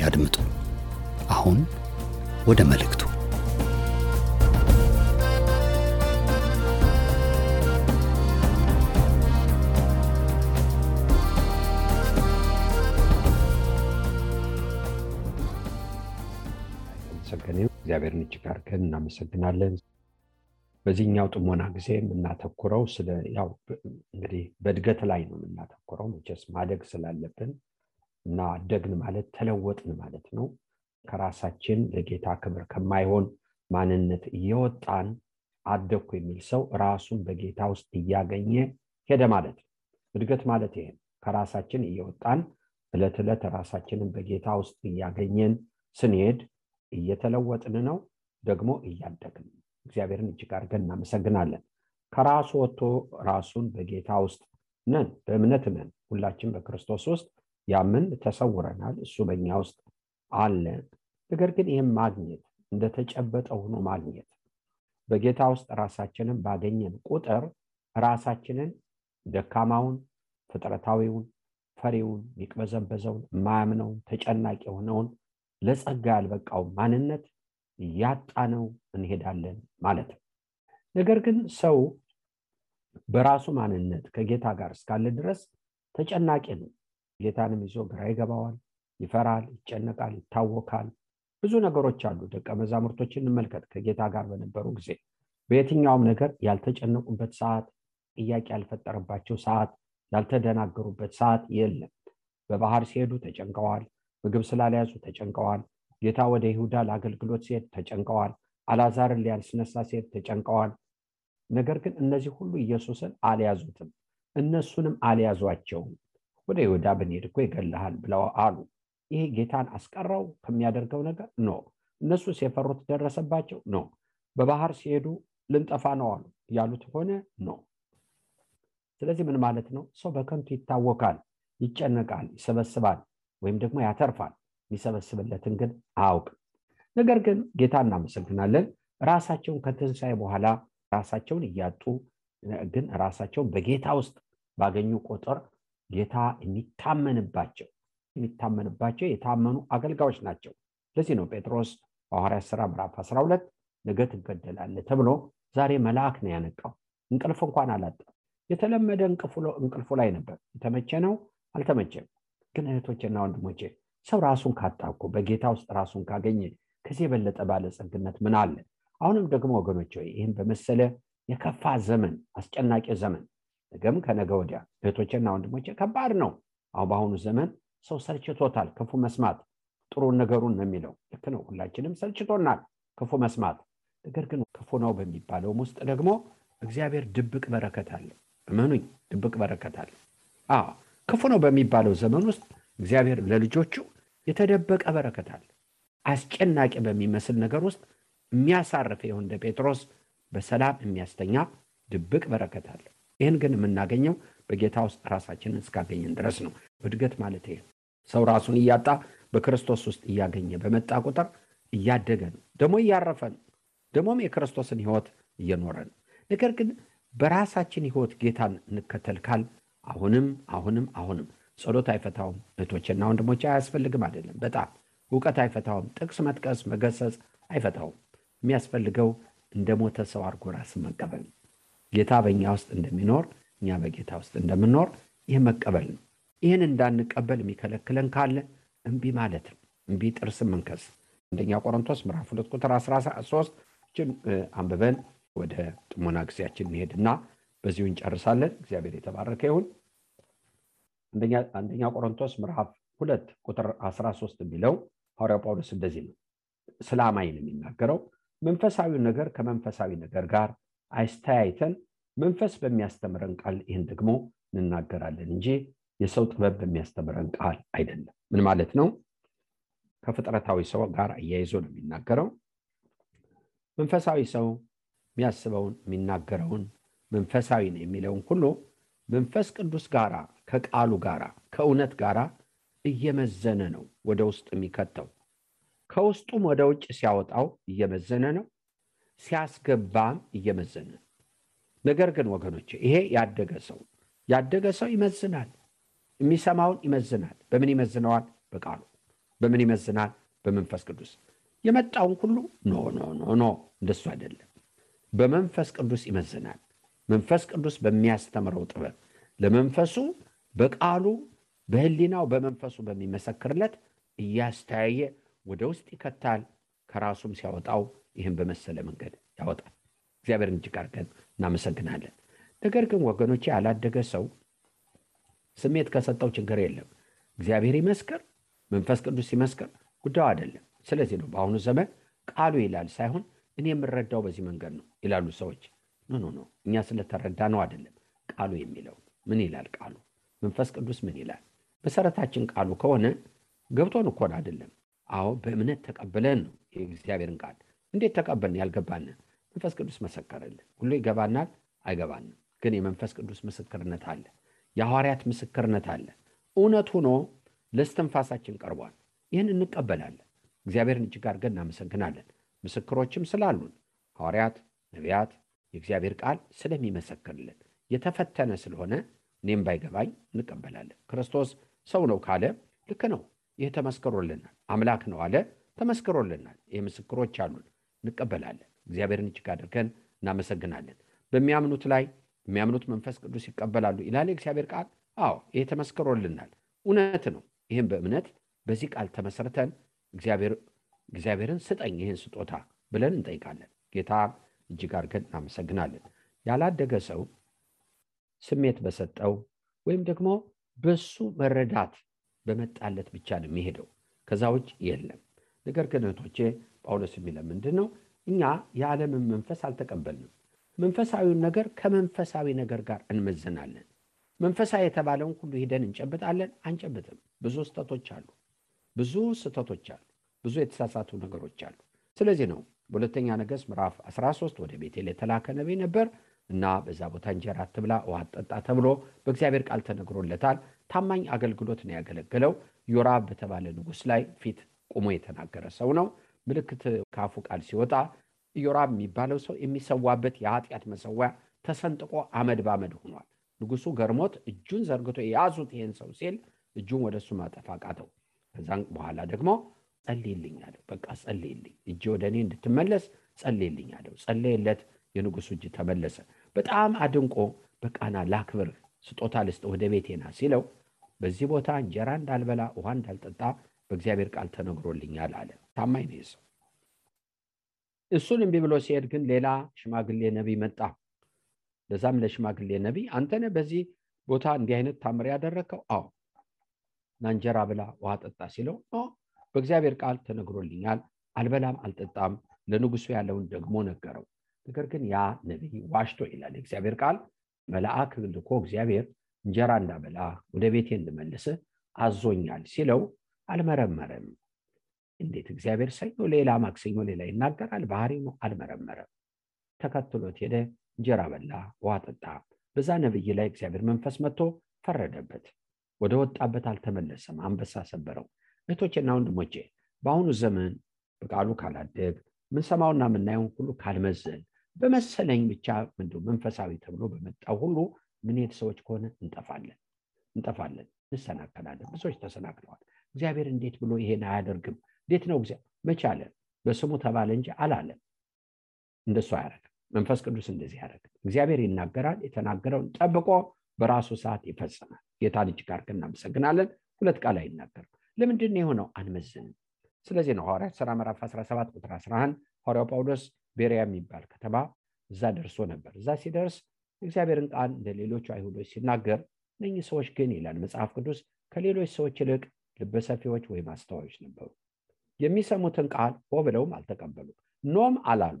ያድምጡ። አሁን ወደ መልእክቱ። እግዚአብሔርን እጅግ አድርገን እናመሰግናለን። በዚህኛው ጥሞና ጊዜ የምናተኩረው ያው እንግዲህ በእድገት ላይ ነው የምናተኩረው። መቼስ ማደግ ስላለብን እና አደግን ማለት ተለወጥን ማለት ነው። ከራሳችን ለጌታ ክብር ከማይሆን ማንነት እየወጣን አደግኩ የሚል ሰው ራሱን በጌታ ውስጥ እያገኘ ሄደ ማለት ነው። እድገት ማለት ይሄ ከራሳችን እየወጣን ዕለት ዕለት ራሳችንን በጌታ ውስጥ እያገኘን ስንሄድ እየተለወጥን ነው፣ ደግሞ እያደግን እግዚአብሔርን እጅግ አድርገን እናመሰግናለን። ከራሱ ወጥቶ ራሱን በጌታ ውስጥ ነን፣ በእምነት ነን። ሁላችን በክርስቶስ ውስጥ ያምን ተሰውረናል፣ እሱ በእኛ ውስጥ አለ። ነገር ግን ይህም ማግኘት እንደተጨበጠ ሆኖ ማግኘት በጌታ ውስጥ ራሳችንን ባገኘን ቁጥር ራሳችንን ደካማውን፣ ፍጥረታዊውን፣ ፈሪውን፣ የሚቅበዘበዘውን፣ የማያምነውን፣ ተጨናቂ የሆነውን ለጸጋ ያልበቃው ማንነት እያጣነው እንሄዳለን ማለት ነው። ነገር ግን ሰው በራሱ ማንነት ከጌታ ጋር እስካለ ድረስ ተጨናቂ ነው። ጌታንም ይዞ ግራ ይገባዋል፣ ይፈራል፣ ይጨነቃል፣ ይታወካል። ብዙ ነገሮች አሉ። ደቀ መዛሙርቶችን እንመልከት። ከጌታ ጋር በነበሩ ጊዜ በየትኛውም ነገር ያልተጨነቁበት ሰዓት፣ ጥያቄ ያልፈጠረባቸው ሰዓት፣ ያልተደናገሩበት ሰዓት የለም። በባህር ሲሄዱ ተጨንቀዋል። ምግብ ስላልያዙ ተጨንቀዋል። ጌታ ወደ ይሁዳ ለአገልግሎት ሲሄድ ተጨንቀዋል። አላዛርን ሊያስነሳ ሲሄድ ተጨንቀዋል። ነገር ግን እነዚህ ሁሉ ኢየሱስን አልያዙትም፣ እነሱንም አልያዟቸውም። ወደ ይሁዳ ብንሄድ እኮ ይገልሃል ብለው አሉ። ይሄ ጌታን አስቀረው ከሚያደርገው ነገር ኖ። እነሱስ የፈሩት ደረሰባቸው? No። በባህር ሲሄዱ ልንጠፋ ነው አሉ ያሉት ሆነ? No። ስለዚህ ምን ማለት ነው? ሰው በከንቱ ይታወካል፣ ይጨነቃል፣ ይሰበስባል ወይም ደግሞ ያተርፋል። የሚሰበስብለትን ግን አያውቅም። ነገር ግን ጌታ እናመሰግናለን። ራሳቸውን ከትንሣኤ በኋላ ራሳቸውን እያጡ ግን ራሳቸውን በጌታ ውስጥ ባገኙ ቁጥር ጌታ የሚታመንባቸው የሚታመንባቸው የታመኑ አገልጋዮች ናቸው። ለዚህ ነው ጴጥሮስ በሐዋርያት ሥራ ምዕራፍ 12 ነገ ትገደላለህ ተብሎ ዛሬ መልአክ ነው ያነቃው። እንቅልፍ እንኳን አላጣም። የተለመደ እንቅልፉ ላይ ነበር። የተመቸ ነው አልተመቸም። ግን እህቶችና ወንድሞቼ ሰው ራሱን ካጣኩ በጌታ ውስጥ ራሱን ካገኘ ከዚህ የበለጠ ባለጸግነት ምን አለ? አሁንም ደግሞ ወገኖች ይህም በመሰለ የከፋ ዘመን አስጨናቂ ዘመን ነገም ከነገ ወዲያ እህቶችና ወንድሞቼ ከባድ ነው። አሁን በአሁኑ ዘመን ሰው ሰልችቶታል ክፉ መስማት። ጥሩን ነገሩን ነው የሚለው ልክ ነው። ሁላችንም ሰልችቶናል ክፉ መስማት። ነገር ግን ክፉ ነው በሚባለውም ውስጥ ደግሞ እግዚአብሔር ድብቅ በረከት አለ። እመኑኝ፣ ድብቅ በረከት አለ። አዎ ክፉ ነው በሚባለው ዘመን ውስጥ እግዚአብሔር ለልጆቹ የተደበቀ በረከት አለ። አስጨናቂ በሚመስል ነገር ውስጥ የሚያሳርፍ ይሁን እንደ ጴጥሮስ በሰላም የሚያስተኛ ድብቅ በረከት አለ። ይህን ግን የምናገኘው በጌታ ውስጥ ራሳችንን እስካገኘን ድረስ ነው። እድገት ማለት ሰው ራሱን እያጣ በክርስቶስ ውስጥ እያገኘ በመጣ ቁጥር እያደገ ነው፣ ደግሞ እያረፈ ነው፣ ደግሞም የክርስቶስን ሕይወት እየኖረ ነው። ነገር ግን በራሳችን ሕይወት ጌታን እንከተል ካል አሁንም አሁንም አሁንም ጸሎት አይፈታውም። እህቶችና ወንድሞች አያስፈልግም አይደለም። በጣም እውቀት አይፈታውም። ጥቅስ መጥቀስ መገሰጽ አይፈታውም። የሚያስፈልገው እንደ ሞተ ሰው አድርጎ ራስን መቀበል ነው። ጌታ በእኛ ውስጥ እንደሚኖር እኛ በጌታ ውስጥ እንደምንኖር ይህ መቀበል ነው። ይህን እንዳንቀበል የሚከለክለን ካለ እምቢ ማለት ነው። እምቢ ጥርስን መንከስ አንደኛ ቆሮንቶስ ምዕራፍ ሁለት ቁጥር 13 ችን አንብበን ወደ ጥሞና ጊዜያችን እንሄድና በዚሁ እንጨርሳለን። እግዚአብሔር የተባረከ ይሁን። አንደኛ ቆሮንቶስ ምዕራፍ ሁለት ቁጥር 13 የሚለው ሐዋርያው ጳውሎስ እንደዚህ ነው። ስለ አማኝ ነው የሚናገረው። መንፈሳዊ ነገር ከመንፈሳዊ ነገር ጋር አስተያይተን መንፈስ በሚያስተምረን ቃል ይህን ደግሞ እንናገራለን እንጂ የሰው ጥበብ በሚያስተምረን ቃል አይደለም። ምን ማለት ነው? ከፍጥረታዊ ሰው ጋር አያይዞ ነው የሚናገረው። መንፈሳዊ ሰው የሚያስበውን የሚናገረውን መንፈሳዊ ነው የሚለውን ሁሉ መንፈስ ቅዱስ ጋራ ከቃሉ ጋራ ከእውነት ጋራ እየመዘነ ነው ወደ ውስጥ የሚከተው። ከውስጡም ወደ ውጭ ሲያወጣው እየመዘነ ነው፣ ሲያስገባም እየመዘነ ነገር ግን ወገኖች ይሄ ያደገ ሰው ያደገ ሰው ይመዝናል፣ የሚሰማውን ይመዝናል። በምን ይመዝነዋል? በቃሉ። በምን ይመዝናል? በመንፈስ ቅዱስ። የመጣውን ሁሉ no no no no እንደሱ አይደለም። በመንፈስ ቅዱስ ይመዝናል። መንፈስ ቅዱስ በሚያስተምረው ጥበብ ለመንፈሱ በቃሉ በህሊናው በመንፈሱ በሚመሰክርለት እያስተያየ ወደ ውስጥ ይከታል። ከራሱም ሲያወጣው ይህን በመሰለ መንገድ ያወጣል። እግዚአብሔርን እጅግ አድርገን እናመሰግናለን። ነገር ግን ወገኖቼ ያላደገ ሰው ስሜት ከሰጠው ችግር የለም። እግዚአብሔር ይመስክር፣ መንፈስ ቅዱስ ይመስክር፣ ጉዳዩ አይደለም። ስለዚህ ነው በአሁኑ ዘመን ቃሉ ይላል ሳይሆን እኔ የምረዳው በዚህ መንገድ ነው ይላሉ ሰዎች። No no no፣ እኛ ስለተረዳ ነው አይደለም። ቃሉ የሚለው ምን ይላል? ቃሉ መንፈስ ቅዱስ ምን ይላል? መሰረታችን ቃሉ ከሆነ ገብቶን እኮን አይደለም። አዎ በእምነት ተቀብለን ነው የእግዚአብሔርን ቃል። እንዴት ተቀበልን? ያልገባን መንፈስ ቅዱስ መሰከረልን። ሁሉ ይገባናል አይገባንም፣ ግን የመንፈስ ቅዱስ ምስክርነት አለ። የሐዋርያት ምስክርነት አለ። እውነት ሆኖ ለስትንፋሳችን ቀርቧል። ይህን እንቀበላለን። እግዚአብሔርን እጅግ አድርገን እናመሰግናለን። ምስክሮችም ስላሉን ሐዋርያት፣ ነቢያት የእግዚአብሔር ቃል ስለሚመሰክርልን የተፈተነ ስለሆነ እኔም ባይገባኝ እንቀበላለን። ክርስቶስ ሰው ነው ካለ ልክ ነው። ይህ ተመስክሮልናል። አምላክ ነው አለ ተመስክሮልናል። ይህ ምስክሮች አሉን፣ እንቀበላለን። እግዚአብሔርን እጅግ አድርገን እናመሰግናለን። በሚያምኑት ላይ የሚያምኑት መንፈስ ቅዱስ ይቀበላሉ ይላል የእግዚአብሔር ቃል። አዎ ይህ ተመስክሮልናል፣ እውነት ነው። ይህም በእምነት በዚህ ቃል ተመስርተን እግዚአብሔርን ስጠኝ ይህን ስጦታ ብለን እንጠይቃለን። ጌታ እጅግ አድርገን እናመሰግናለን። ያላደገ ሰው ስሜት በሰጠው ወይም ደግሞ በሱ መረዳት በመጣለት ብቻ ነው የሚሄደው። ከዛ ውጭ የለም። ነገር ግን እህቶቼ ጳውሎስ የሚለን ምንድን ነው? እኛ የዓለምን መንፈስ አልተቀበልንም። መንፈሳዊውን ነገር ከመንፈሳዊ ነገር ጋር እንመዝናለን። መንፈሳዊ የተባለውን ሁሉ ሂደን እንጨብጣለን? አንጨብጥም። ብዙ ስህተቶች አሉ። ብዙ ስህተቶች አሉ። ብዙ የተሳሳቱ ነገሮች አሉ። ስለዚህ ነው በሁለተኛ ነገሥት ምዕራፍ 13 ወደ ቤቴል የተላከ ነቢይ ነበር እና በዛ ቦታ እንጀራ አትብላ፣ ውሃ አትጠጣ ተብሎ በእግዚአብሔር ቃል ተነግሮለታል። ታማኝ አገልግሎት ነው ያገለገለው። ዮራብ በተባለ ንጉሥ ላይ ፊት ቆሞ የተናገረ ሰው ነው። ምልክት ካፉ ቃል ሲወጣ ኢዮራብ የሚባለው ሰው የሚሰዋበት የኃጢአት መሰዊያ ተሰንጥቆ አመድ ባመድ ሆኗል። ንጉሱ ገርሞት እጁን ዘርግቶ የያዙት ይሄን ሰው ሲል እጁን ወደሱ ማጠፍ አቃተው። ከዛም በኋላ ደግሞ ጸልይልኝ አለው። በቃ ጸልይልኝ፣ እጅ ወደ እኔ እንድትመለስ ጸልይልኝ አለው። ጸለየለት፣ የንጉሱ እጅ ተመለሰ። በጣም አድንቆ በቃና ላክብርህ፣ ስጦታ ልስጥ፣ ወደ ቤቴና ሲለው በዚህ ቦታ እንጀራ እንዳልበላ ውሃ እንዳልጠጣ በእግዚአብሔር ቃል ተነግሮልኛል አለ። ታማኝ ነው ሰው። እሱን እምቢ ብሎ ሲሄድ ግን ሌላ ሽማግሌ ነቢይ መጣ። ለዛም ለሽማግሌ ነቢይ አንተነ በዚህ ቦታ እንዲህ አይነት ታምር ያደረግከው? አዎ እና እንጀራ ብላ ውሃ ጠጣ ሲለው በእግዚአብሔር ቃል ተነግሮልኛል፣ አልበላም አልጠጣም፣ ለንጉሱ ያለውን ደግሞ ነገረው። ነገር ግን ያ ነቢይ ዋሽቶ ይላል የእግዚአብሔር ቃል መልአክ ልኮ እግዚአብሔር እንጀራ እንዳበላ ወደ ቤቴ እንድመልስ አዞኛል ሲለው አልመረመረም። እንዴት እግዚአብሔር ሰኞ ሌላ ማክሰኞ ሌላ ይናገራል? ባህሪ አልመረመረም። ተከትሎት ሄደ። እንጀራ በላ፣ ውሃ ጠጣ። በዛ ነብይ ላይ እግዚአብሔር መንፈስ መጥቶ ፈረደበት። ወደ ወጣበት አልተመለሰም። አንበሳ ሰበረው። እህቶቼና ወንድሞቼ በአሁኑ ዘመን በቃሉ ካላደግ ምንሰማውና የምናየውን ሁሉ ካልመዘን በመሰለኝ ብቻ ምንድን መንፈሳዊ ተብሎ በመጣው ሁሉ ምንሄድ ሰዎች ከሆነ እንጠፋለን እንጠፋለን፣ እንሰናከላለን። ብዙዎች ተሰናክለዋል። እግዚአብሔር እንዴት ብሎ ይሄን አያደርግም? እንዴት ነው መቼ አለ? በስሙ ተባለ እንጂ አላለም። እንደሱ አያደርግም። መንፈስ ቅዱስ እንደዚህ ያደርግ። እግዚአብሔር ይናገራል። የተናገረውን ጠብቆ በራሱ ሰዓት ይፈጽማል። ጌታ ልጅ ጋር እናመሰግናለን። ሁለት ቃል አይናገርም። ለምንድን ነው የሆነው? አንመዝንም። ስለዚህ ነው ሐዋርያት ሥራ ምዕራፍ 17 ቁጥር 11 ሐዋርያው ጳውሎስ ቤሪያ የሚባል ከተማ እዛ ደርሶ ነበር። እዛ ሲደርስ እግዚአብሔርን ቃል እንደ ሌሎቹ አይሁዶች ሲናገር እነኚህ ሰዎች ግን ይላል መጽሐፍ ቅዱስ ከሌሎች ሰዎች ይልቅ ልበሰፊዎች ወይም አስተዋዮች ነበሩ። የሚሰሙትን ቃል ሆ ብለውም አልተቀበሉም፣ ኖም አላሉ።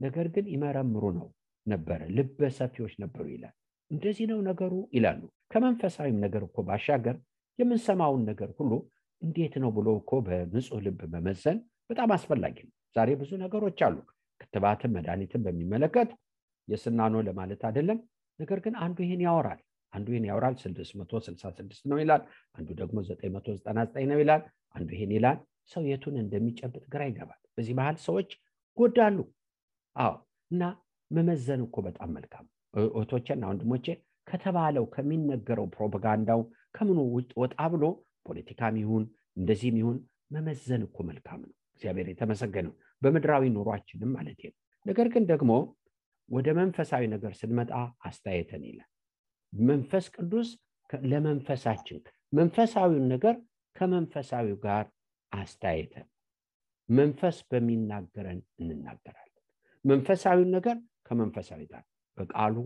ነገር ግን ይመረምሩ ነው ነበረ፣ ልበሰፊዎች ነበሩ ይላል። እንደዚህ ነው ነገሩ ይላሉ። ከመንፈሳዊም ነገር እኮ ባሻገር የምንሰማውን ነገር ሁሉ እንዴት ነው ብሎ እኮ በንጹህ ልብ መመዘን በጣም አስፈላጊ ነው። ዛሬ ብዙ ነገሮች አሉ። ክትባትን፣ መድኃኒትን በሚመለከት የስና ነው ለማለት አይደለም። ነገር ግን አንዱ ይህን ያወራል፣ አንዱ ይህን ያወራል 666 ነው ይላል፣ አንዱ ደግሞ 999 ነው ይላል፣ አንዱ ይህን ይላል። ሰው የቱን እንደሚጨብጥ ግራ ይገባል። በዚህ መሀል ሰዎች ጎዳሉ። አዎ እና መመዘን እኮ በጣም መልካም እህቶቼና ወንድሞቼ ከተባለው ከሚነገረው ፕሮፓጋንዳው ከምኑ ወጣ ብሎ ፖለቲካም ይሁን እንደዚህም ይሁን መመዘን እኮ መልካም ነው። እግዚአብሔር የተመሰገነው በምድራዊ ኑሯችንም ማለት ነው። ነገር ግን ደግሞ ወደ መንፈሳዊ ነገር ስንመጣ አስተያየተን ይላል። መንፈስ ቅዱስ ለመንፈሳችን መንፈሳዊውን ነገር ከመንፈሳዊው ጋር አስተያየተን መንፈስ በሚናገረን እንናገራለን። መንፈሳዊውን ነገር ከመንፈሳዊ ጋር በቃሉ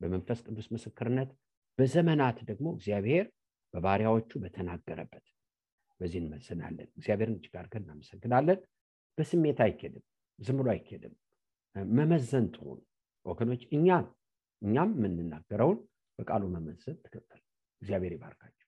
በመንፈስ ቅዱስ ምስክርነት በዘመናት ደግሞ እግዚአብሔር በባሪያዎቹ በተናገረበት በዚህ እንመዝናለን። እግዚአብሔርን እጅግ አድርገን እናመሰግናለን። በስሜት አይኬድም፣ ዝም ብሎ አይኬድም። መመዘን ጥሩ ወገኖች። እኛም እኛም የምንናገረውን በቃሉ መመዘን ትክክል። እግዚአብሔር ይባርካቸው።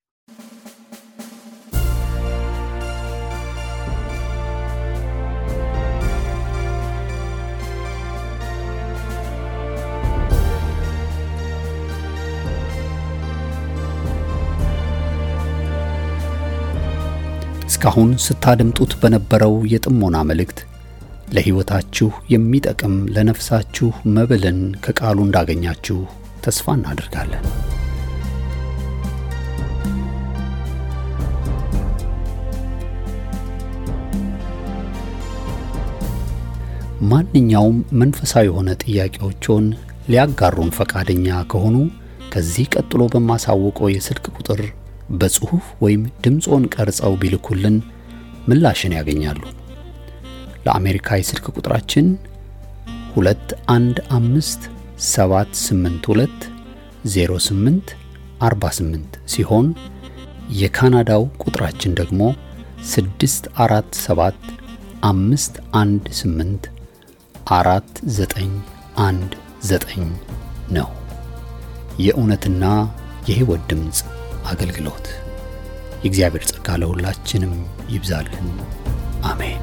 እስካሁን ስታደምጡት በነበረው የጥሞና መልእክት ለሕይወታችሁ የሚጠቅም ለነፍሳችሁ መብልን ከቃሉ እንዳገኛችሁ ተስፋ እናደርጋለን። ማንኛውም መንፈሳዊ የሆነ ጥያቄዎችን ሊያጋሩን ፈቃደኛ ከሆኑ ከዚህ ቀጥሎ በማሳወቀው የስልክ ቁጥር በጽሑፍ ወይም ድምፆን ቀርጸው ቢልኩልን ምላሽን ያገኛሉ። ለአሜሪካ የስልክ ቁጥራችን 2157820848 ሲሆን የካናዳው ቁጥራችን ደግሞ 647 ነው። የእውነትና የሕይወት ድምፅ አገልግሎት የእግዚአብሔር ጸጋ ለሁላችንም ይብዛልን። አሜን።